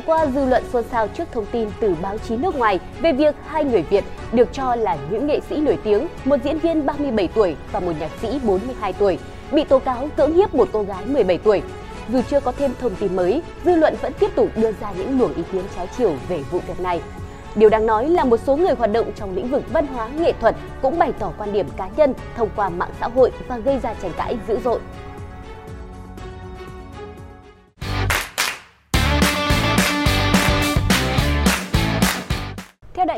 ngày qua, dư luận xôn xao trước thông tin từ báo chí nước ngoài về việc hai người Việt được cho là những nghệ sĩ nổi tiếng, một diễn viên 37 tuổi và một nhạc sĩ 42 tuổi, bị tố cáo cưỡng hiếp một cô gái 17 tuổi. Dù chưa có thêm thông tin mới, dư luận vẫn tiếp tục đưa ra những luồng ý kiến trái chiều về vụ việc này. Điều đáng nói là một số người hoạt động trong lĩnh vực văn hóa nghệ thuật cũng bày tỏ quan điểm cá nhân thông qua mạng xã hội và gây ra tranh cãi dữ dội.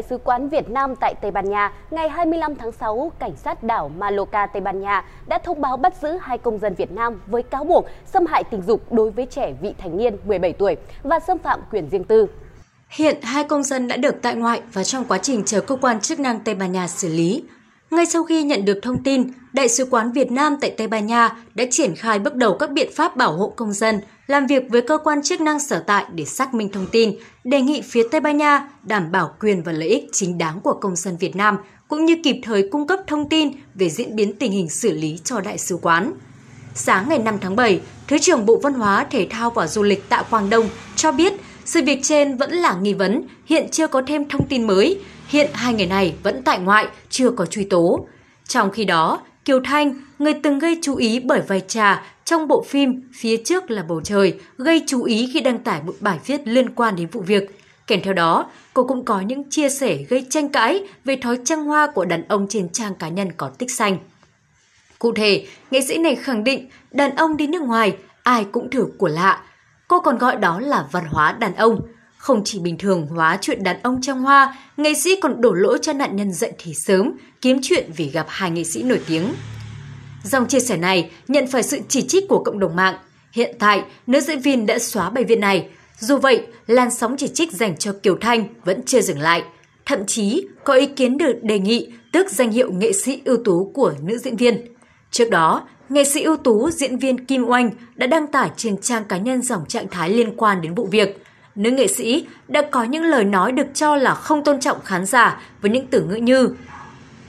Đại sứ quán Việt Nam tại Tây Ban Nha, ngày 25 tháng 6, cảnh sát đảo Mallorca, Tây Ban Nha đã thông báo bắt giữ hai công dân Việt Nam với cáo buộc xâm hại tình dục đối với trẻ vị thành niên 17 tuổi và xâm phạm quyền riêng tư. Hiện hai công dân đã được tại ngoại và trong quá trình chờ cơ quan chức năng Tây Ban Nha xử lý. Ngay sau khi nhận được thông tin, Đại sứ quán Việt Nam tại Tây Ban Nha đã triển khai bước đầu các biện pháp bảo hộ công dân, làm việc với cơ quan chức năng sở tại để xác minh thông tin, đề nghị phía Tây Ban Nha đảm bảo quyền và lợi ích chính đáng của công dân Việt Nam, cũng như kịp thời cung cấp thông tin về diễn biến tình hình xử lý cho Đại sứ quán. Sáng ngày 5 tháng 7, Thứ trưởng Bộ Văn hóa, Thể thao và Du lịch Tạ Quang Đông cho biết sự việc trên vẫn là nghi vấn, hiện chưa có thêm thông tin mới. Hiện hai người này vẫn tại ngoại, chưa có truy tố. Trong khi đó, Kiều Thanh, người từng gây chú ý bởi vai trà trong bộ phim Phía trước là bầu trời, gây chú ý khi đăng tải một bài viết liên quan đến vụ việc. Kèm theo đó, cô cũng có những chia sẻ gây tranh cãi về thói trăng hoa của đàn ông trên trang cá nhân có tích xanh. Cụ thể, nghệ sĩ này khẳng định đàn ông đi nước ngoài, ai cũng thử của lạ. Cô còn gọi đó là văn hóa đàn ông. Không chỉ bình thường hóa chuyện đàn ông trong hoa, nghệ sĩ còn đổ lỗi cho nạn nhân dậy thì sớm, kiếm chuyện vì gặp hai nghệ sĩ nổi tiếng. Dòng chia sẻ này nhận phải sự chỉ trích của cộng đồng mạng. Hiện tại, nữ diễn viên đã xóa bài viết này. Dù vậy, làn sóng chỉ trích dành cho Kiều Thanh vẫn chưa dừng lại. Thậm chí, có ý kiến được đề nghị tước danh hiệu nghệ sĩ ưu tú của nữ diễn viên. Trước đó, nghệ sĩ ưu tú diễn viên Kim Oanh đã đăng tải trên trang cá nhân dòng trạng thái liên quan đến vụ việc. Nữ nghệ sĩ đã có những lời nói được cho là không tôn trọng khán giả với những từ ngữ như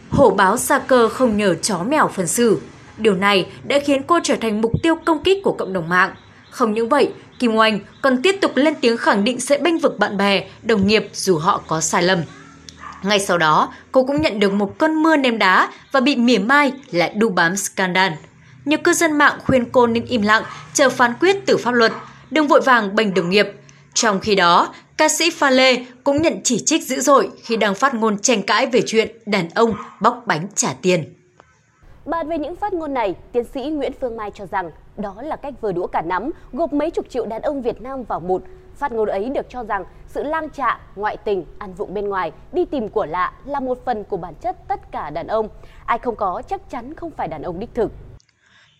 Hổ báo xa cơ không nhờ chó mèo phần xử. Điều này đã khiến cô trở thành mục tiêu công kích của cộng đồng mạng. Không những vậy, Kim Oanh còn tiếp tục lên tiếng khẳng định sẽ bênh vực bạn bè, đồng nghiệp dù họ có sai lầm. Ngay sau đó, cô cũng nhận được một cơn mưa ném đá và bị mỉa mai lại đu bám scandal. Nhiều cư dân mạng khuyên cô nên im lặng, chờ phán quyết từ pháp luật, đừng vội vàng bành đồng nghiệp. Trong khi đó, ca sĩ Pha Lê cũng nhận chỉ trích dữ dội khi đang phát ngôn tranh cãi về chuyện đàn ông bóc bánh trả tiền. Bàn về những phát ngôn này, tiến sĩ Nguyễn Phương Mai cho rằng đó là cách vừa đũa cả nắm, gộp mấy chục triệu đàn ông Việt Nam vào một. Phát ngôn ấy được cho rằng sự lang trạ, ngoại tình, ăn vụng bên ngoài, đi tìm của lạ là một phần của bản chất tất cả đàn ông. Ai không có chắc chắn không phải đàn ông đích thực.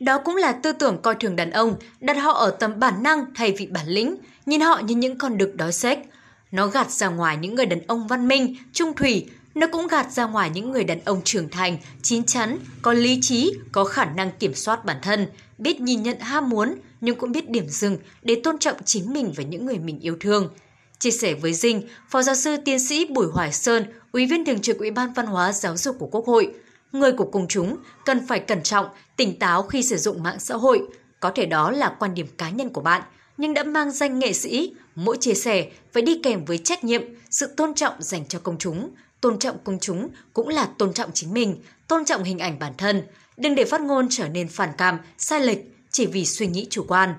Đó cũng là tư tưởng coi thường đàn ông, đặt họ ở tầm bản năng thay vì bản lĩnh, nhìn họ như những con đực đói sách Nó gạt ra ngoài những người đàn ông văn minh, trung thủy, nó cũng gạt ra ngoài những người đàn ông trưởng thành, chín chắn, có lý trí, có khả năng kiểm soát bản thân, biết nhìn nhận ham muốn nhưng cũng biết điểm dừng để tôn trọng chính mình và những người mình yêu thương. Chia sẻ với Dinh, Phó giáo sư tiến sĩ Bùi Hoài Sơn, Ủy viên Thường trực Ủy ban Văn hóa Giáo dục của Quốc hội, người của công chúng cần phải cẩn trọng, tỉnh táo khi sử dụng mạng xã hội. Có thể đó là quan điểm cá nhân của bạn, nhưng đã mang danh nghệ sĩ, mỗi chia sẻ phải đi kèm với trách nhiệm, sự tôn trọng dành cho công chúng. Tôn trọng công chúng cũng là tôn trọng chính mình, tôn trọng hình ảnh bản thân. Đừng để phát ngôn trở nên phản cảm, sai lệch chỉ vì suy nghĩ chủ quan.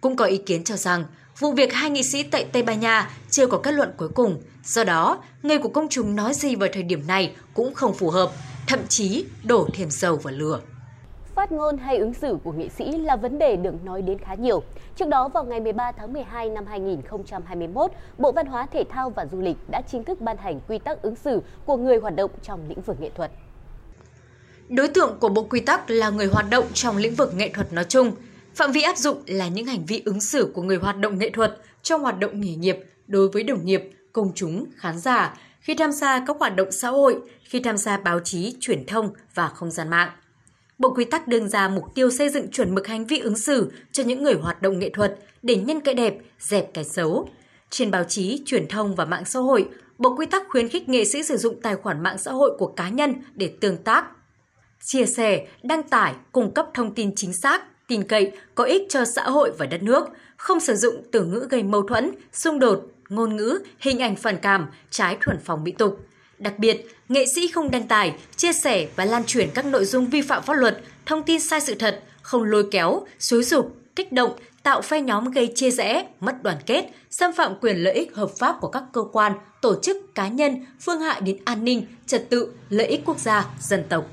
Cũng có ý kiến cho rằng, vụ việc hai nghị sĩ tại Tây Ban Nha chưa có kết luận cuối cùng. Do đó, người của công chúng nói gì vào thời điểm này cũng không phù hợp, thậm chí đổ thêm dầu vào lửa. Phát ngôn hay ứng xử của nghệ sĩ là vấn đề được nói đến khá nhiều. Trước đó vào ngày 13 tháng 12 năm 2021, Bộ Văn hóa Thể thao và Du lịch đã chính thức ban hành quy tắc ứng xử của người hoạt động trong lĩnh vực nghệ thuật. Đối tượng của bộ quy tắc là người hoạt động trong lĩnh vực nghệ thuật nói chung. Phạm vi áp dụng là những hành vi ứng xử của người hoạt động nghệ thuật trong hoạt động nghề nghiệp đối với đồng nghiệp, công chúng, khán giả khi tham gia các hoạt động xã hội, khi tham gia báo chí, truyền thông và không gian mạng. Bộ quy tắc đưa ra mục tiêu xây dựng chuẩn mực hành vi ứng xử cho những người hoạt động nghệ thuật để nhân cái đẹp, dẹp cái xấu. Trên báo chí, truyền thông và mạng xã hội, Bộ quy tắc khuyến khích nghệ sĩ sử dụng tài khoản mạng xã hội của cá nhân để tương tác, chia sẻ, đăng tải, cung cấp thông tin chính xác, tin cậy, có ích cho xã hội và đất nước, không sử dụng từ ngữ gây mâu thuẫn, xung đột, ngôn ngữ, hình ảnh phản cảm, trái thuần phong mỹ tục. Đặc biệt, nghệ sĩ không đăng tải, chia sẻ và lan truyền các nội dung vi phạm pháp luật, thông tin sai sự thật, không lôi kéo, xúi dục, kích động, tạo phe nhóm gây chia rẽ, mất đoàn kết, xâm phạm quyền lợi ích hợp pháp của các cơ quan, tổ chức, cá nhân, phương hại đến an ninh, trật tự, lợi ích quốc gia, dân tộc.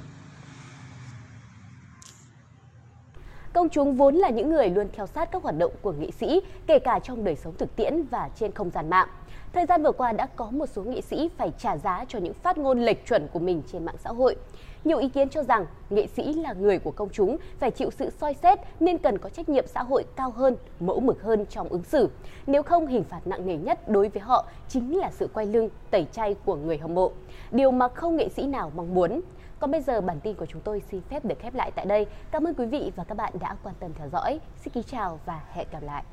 Công chúng vốn là những người luôn theo sát các hoạt động của nghệ sĩ, kể cả trong đời sống thực tiễn và trên không gian mạng. Thời gian vừa qua đã có một số nghệ sĩ phải trả giá cho những phát ngôn lệch chuẩn của mình trên mạng xã hội. Nhiều ý kiến cho rằng nghệ sĩ là người của công chúng phải chịu sự soi xét nên cần có trách nhiệm xã hội cao hơn, mẫu mực hơn trong ứng xử. Nếu không, hình phạt nặng nề nhất đối với họ chính là sự quay lưng, tẩy chay của người hâm mộ. Điều mà không nghệ sĩ nào mong muốn. Còn bây giờ bản tin của chúng tôi xin phép được khép lại tại đây. Cảm ơn quý vị và các bạn đã quan tâm theo dõi. Xin kính chào và hẹn gặp lại.